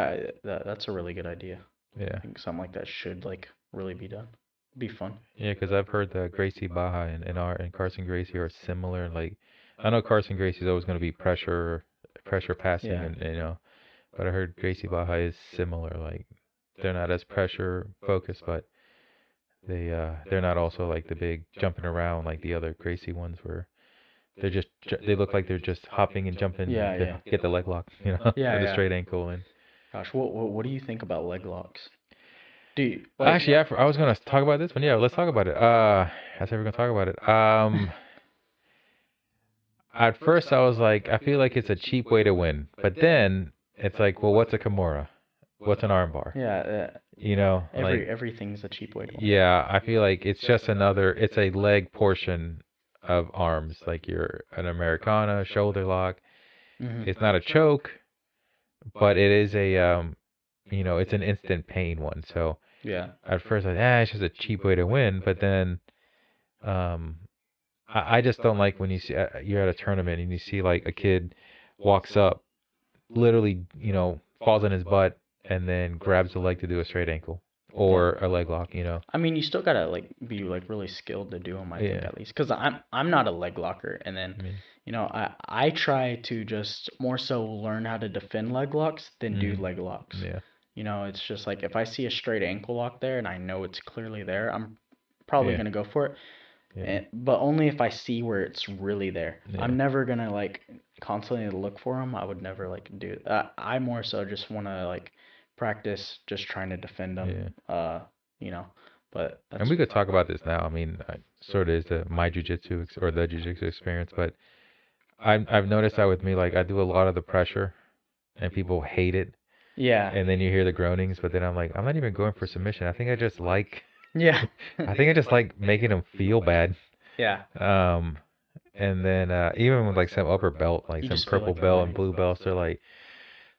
I that that's a really good idea. yeah, I think something like that should like really be done. Be fun. yeah. Because I've heard that Gracie Barra and, and our and Carlson Gracie are similar. Like, I know Carlson Gracie's always going to be pressure, pressure passing, Yeah. and you know, but I heard Gracie Barra is similar. Like, they're not as pressure focused, but they uh they're not also like the big jumping around like the other Gracie ones where they're just they look like they're just hopping and jumping Yeah, to yeah. get the leg lock, you know, Yeah, with a yeah. straight ankle and Gosh, what what, what do you think about leg locks? Do you, like, Actually, I, I was gonna talk about this one. Yeah, let's talk about it. Uh, I said we're gonna talk about it. Um, at first I was like, I feel like it's a cheap way to win, but then it's like, well, what's a Kimura? What's an armbar? yeah, uh, You know, every like, everything's a cheap way to win. yeah, I feel like it's just another. It's a leg portion of arms, like you're an Americana shoulder lock. Mhm. It's not a choke, but it is a um, you know, it's an instant pain one. So Yeah. at first I was, ah, it's just a cheap way to win, but then, um, I, I just don't like when you see uh, you're at a tournament and you see like a kid walks up, literally, you know, falls on his butt and then grabs a leg to do a straight ankle or a leg lock, you know. I mean, you still gotta like be like really skilled to do them. I think at least, cause I'm I'm not a leg locker, and then I mean, you know I I try to just more so learn how to defend leg locks than do Mhm. leg locks. yeah, You know, it's just like if I see a straight ankle lock there and I know it's clearly there, I'm probably Yeah. gonna go for it. Yeah, And, but only if I see where it's really there. Yeah. I'm never gonna like constantly look for them. I would never like do that. I more so just want to like practice just trying to defend them. Uh, you know, but that's and we could talk about this now. I mean, I, sort of is the my jujitsu ex- or the jujitsu experience, but I've I've noticed that with me, like I do a lot of the pressure, and people hate it. yeah, and then you hear the groanings, but then I'm like, I'm not even going for submission. I think I just like, yeah, I think I just like making them feel bad. yeah, Um, and then uh, even with like some upper belt, like You some purple like belt and blue belts, they're like,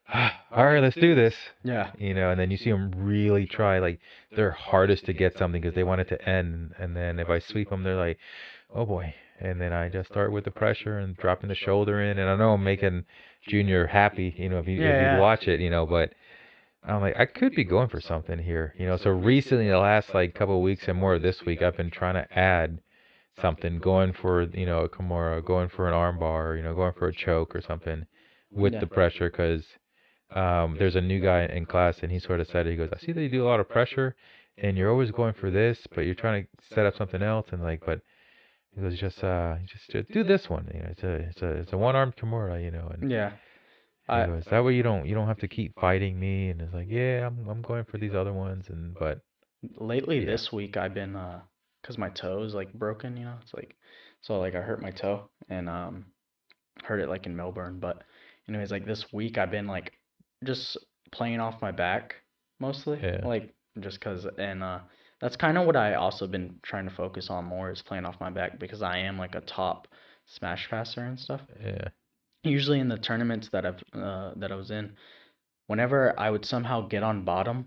all right, let's do this. yeah, You know, and then you see them really try like their hardest to get something because they want it to end. And then if I sweep them, they're like, oh boy. And then I just start with the pressure and dropping the shoulder in. And I know I'm making Junior happy, you know, if you Yeah, if you watch it, you know, but I'm like, I could be going for something here, you know. So recently, the last like couple of weeks and more this week, I've been trying to add something, going for you know a Kimura, going for an armbar, you know, going for a choke or something with Yeah. the pressure because um, there's a new guy in class and he sort of said. He goes, I see that you do a lot of pressure and you're always going for this, but you're trying to set up something else and like, but he goes, just uh, just, just do this one. You know, it's a it's a it's a one armed Kimura, you know, and yeah. I that way you don't you don't have to keep fighting me. And it's like, yeah, I'm I'm going for these other ones, and but lately Yeah. this week I've been uh, cause my toe is like broken. You know, it's like so like I hurt my toe and um, hurt it like in Melbourne. But anyways, like this week I've been like just playing off my back mostly. Yeah. Like just cause and uh, that's kind of what I also been trying to focus on more is playing off my back because I am like a top smash passer and stuff. yeah, Usually in the tournaments that I've uh, that I was in, whenever I would somehow get on bottom,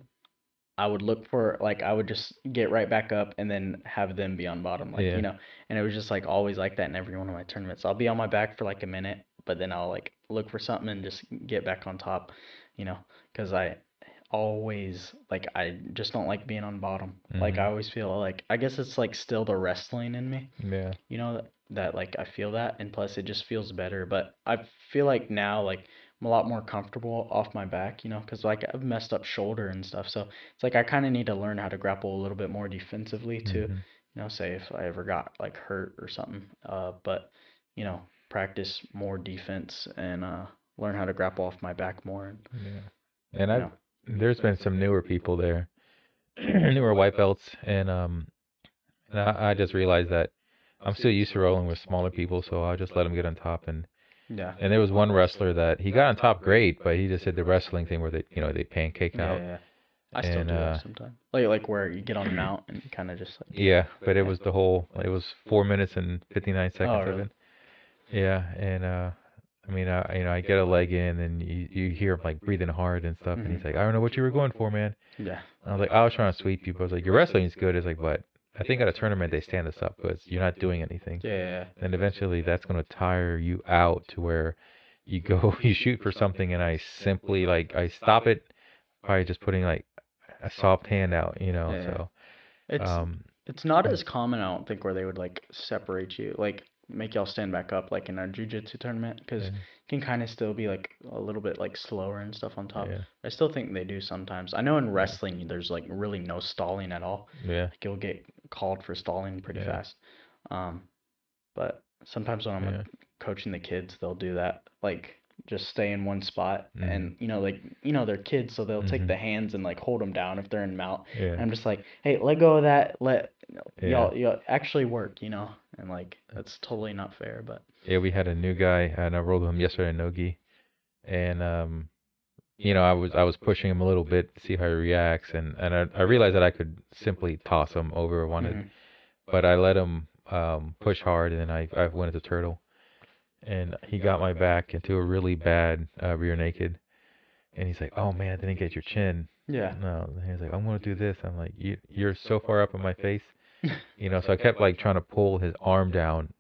I would look for like I would just get right back up and then have them be on bottom, like Yeah. you know. And it was just like always like that in every one of my tournaments. I'll be on my back for like a minute, but then I'll like look for something and just get back on top, you know, because I always like I just don't like being on bottom. Like I Mhm. always feel like I guess it's like still the wrestling in me. Yeah, you know that, that like I feel that and plus it just feels better. But I feel like now like I'm a lot more comfortable off my back you know because like I've messed up shoulder and stuff. So it's like I kind of need to learn how to grapple a little bit more defensively too. Mhm, you know say if I ever got like hurt or something. Uh but you know practice more defense and uh learn how to grapple off my back more and yeah. And I there's been some newer people there, newer white belts, and um, and I, I just realized that I'm still used to rolling with smaller people, so I'll just let them get on top, and Yeah. And there was one wrestler that he got on top great, but he just did the wrestling thing where they, you know, they pancake Yeah, out. yeah, yeah. I still And, do uh, that sometimes. Like like where you get on the mount and kind of just like Yeah, but it was the whole. It was four minutes and fifty nine seconds Oh, of really? it. Yeah, and uh, I mean, I you know, I get a leg in, and you you hear him like breathing hard and stuff, and he's Mhm. like, I don't know what you were going for, man. yeah. I was like, I was trying to sweep you, but I was like, your wrestling's good. It's like, but I think at a tournament they stand us up because you're not doing anything. Yeah. And eventually that's gonna tire you out to where you go, you shoot for something, and I simply like I stop it by just putting like a soft hand out, you know. Yeah. So It's um, it's not as common, I don't think, where they would like separate you, like make y'all stand back up like in a jujitsu tournament, because yeah, it can kind of still be like a little bit like slower and stuff on top. yeah, I still think they do sometimes. I know in wrestling there's like really no stalling at all. yeah, Like you'll get called for stalling pretty Yeah. fast. Um, but sometimes when I'm coaching the kids, they'll do that. Like just stay in one spot, Mhm. and you know, like you know, they're kids, so they'll Mhm. take the hands and like hold them down if they're in mount. And yeah. I'm just like, hey, let go of that. Let Yeah. y'all y'all actually work, you know. And like that's totally not fair, but Yeah, we had a new guy, and I rolled with him yesterday in Nogi, and um, you know, I was I was pushing him a little bit to see how he reacts, and and I, I realized that I could simply toss him over if I wanted, mhm. but I let him um push hard, and then I I went as a turtle, and he got my back into a really bad uh, rear naked, and he's like, oh man, I didn't get your chin. yeah, No, he's like, I'm gonna do this. I'm like, you you're so far up in my face, you know. So I kept like trying to pull his arm down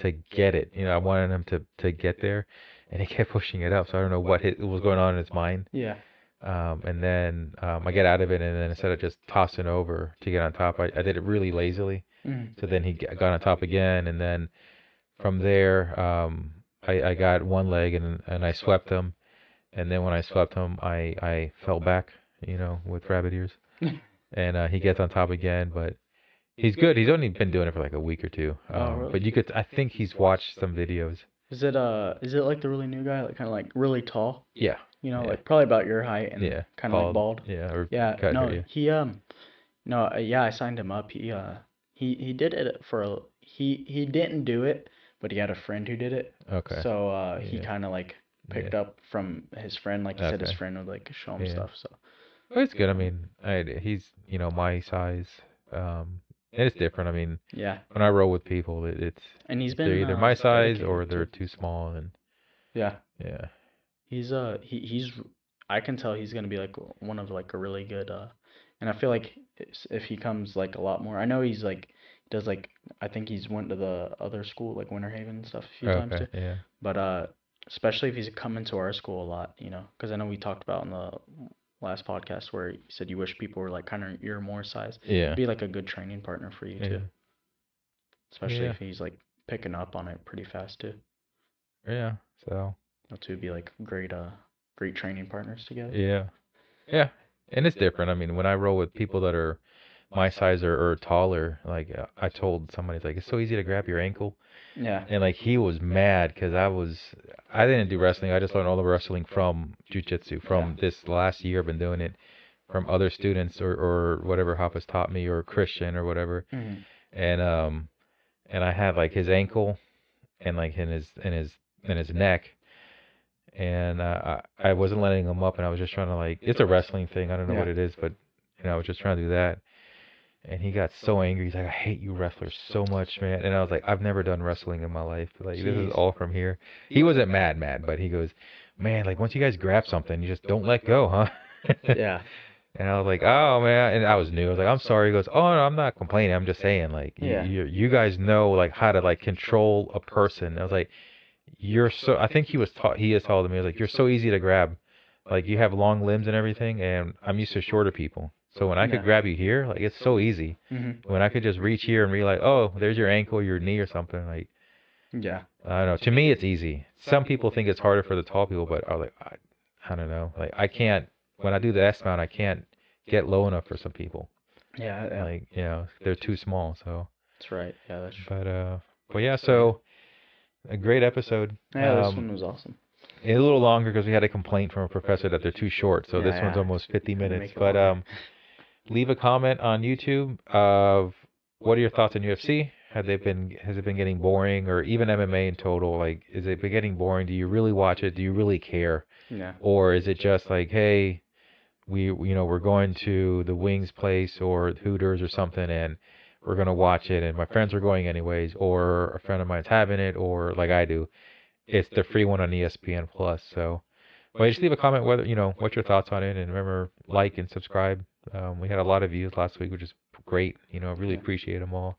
to get it. You know, I wanted him to to get there, and he kept pushing it up. So I don't know what hit, was going on in his mind. yeah, Um, and then um, I get out of it, and then instead of just tossing over to get on top, I, I did it really lazily. mhm. So then he got on top again, and then from there, um, I, I got one leg and and I swept him, and then when I swept him, I I fell back, you know, with rabbit ears, and uh, he gets on top again, but he's good. He's only been doing it for like a week or two. um, really? but you could I think he's watched some videos. Is it uh is it like the really new guy, like kind of like really tall? Yeah, You know, Yeah. like probably about your height and yeah, kind of like bald. Yeah, or Yeah, cut no, hair, yeah. he um, no, uh, yeah, I signed him up. He uh, he he did it for a, he he didn't do it, but he had a friend who did it. Okay. So uh, he Yeah. kind of like picked up from his friend. Like he said, his Okay. friend would like show him Yeah. stuff. So But it's good. I mean, I, he's you know my size. Um, it's different. I mean, yeah, when I roll with people, it, it's and he's been they're either uh, my size or they're too small, and yeah. yeah, He's uh he he's I can tell he's gonna be like one of like a really good uh and I feel like if he comes like a lot more I know he's like does like I think he's went to the other school like Winter Haven and stuff a few times okay, too yeah, but uh especially if he's coming to our school a lot you know because I know we talked about in the last podcast where you said you wish people were like kind of your more size. Yeah, be like a good training partner for you yeah, too especially Yeah. if he's like picking up on it pretty fast too. Yeah. So. You two be like great uh great training partners together. Yeah, yeah, and it's different. I mean, when I roll with people that are my size or, or taller, like uh, I told somebody, it's like it's so easy to grab your ankle, yeah and like he was mad because I was I didn't do wrestling. I just learned all the wrestling from jujitsu. From this last year, I've been doing it from other students or or whatever Hoppa's taught me or Christian or whatever. Mhm. and um and I had like his ankle and like in his in his in his neck and uh, I I wasn't letting him up and I was just trying to like it's a wrestling thing I don't know what it is but you know I was just trying to do that and he got so angry he's like I hate you wrestlers so much man and I was like I've never done wrestling in my life like this is all from here he wasn't mad mad but he goes man like once you guys grab something you just don't let go huh Yeah. and I was like, oh man, and I was new. I was like, I'm sorry. He goes, oh no, I'm not complaining. I'm just saying, like, Yeah. you you guys know like how to like control a person. I was like, you're so. I think he was taught. He is taller than me. I was like, you're so easy to grab. Like you have long limbs and everything, and I'm used to shorter people. So when I could Yeah. grab you here, like it's so easy. hmm When I could just reach here and be like, oh, there's your ankle, your knee, or something. Like Yeah. I don't know. To me, it's easy. Some people think it's harder for the tall people, but I like, I, I don't know. Like I can't. When I do the S mount, I can't get low enough for some people. Yeah. yeah. Like you know, they're too small. So, That's right. Yeah. That's true. but uh, but yeah. So a great episode. Yeah. This Um, one was awesome. a little longer because we had a complaint from a professor that they're too short. So Yeah, this one's almost 50 minutes. But um, leave a comment on YouTube of what are your thoughts on UFC. Have they been has it been getting boring or even MMA in total? Like, is it been getting boring? Do you really watch it? Do you really care? Yeah. Or is it just like, hey, we you know we're going to the Wings place or Hooters or something and we're gonna watch it and my friends are going anyways or a friend of mine's having it or like I do, it's the free one on ESPN Plus. So, well, just leave a comment whether you know what your thoughts on it and remember like and subscribe. Um, we had a lot of views last week, which is great. You know, I really Yeah. appreciate them all.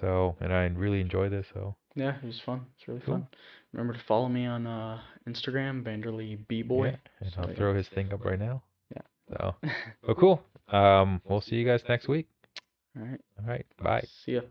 So, and I really enjoy this. So, Yeah, it was fun. It's really Cool. fun. Remember to follow me on uh, Instagram, Vanderly B Boy. yeah, and So, I'll throw his thing up right now. Yeah. So, but cool. Um, we'll see you guys next week. All right. All right, bye. See ya.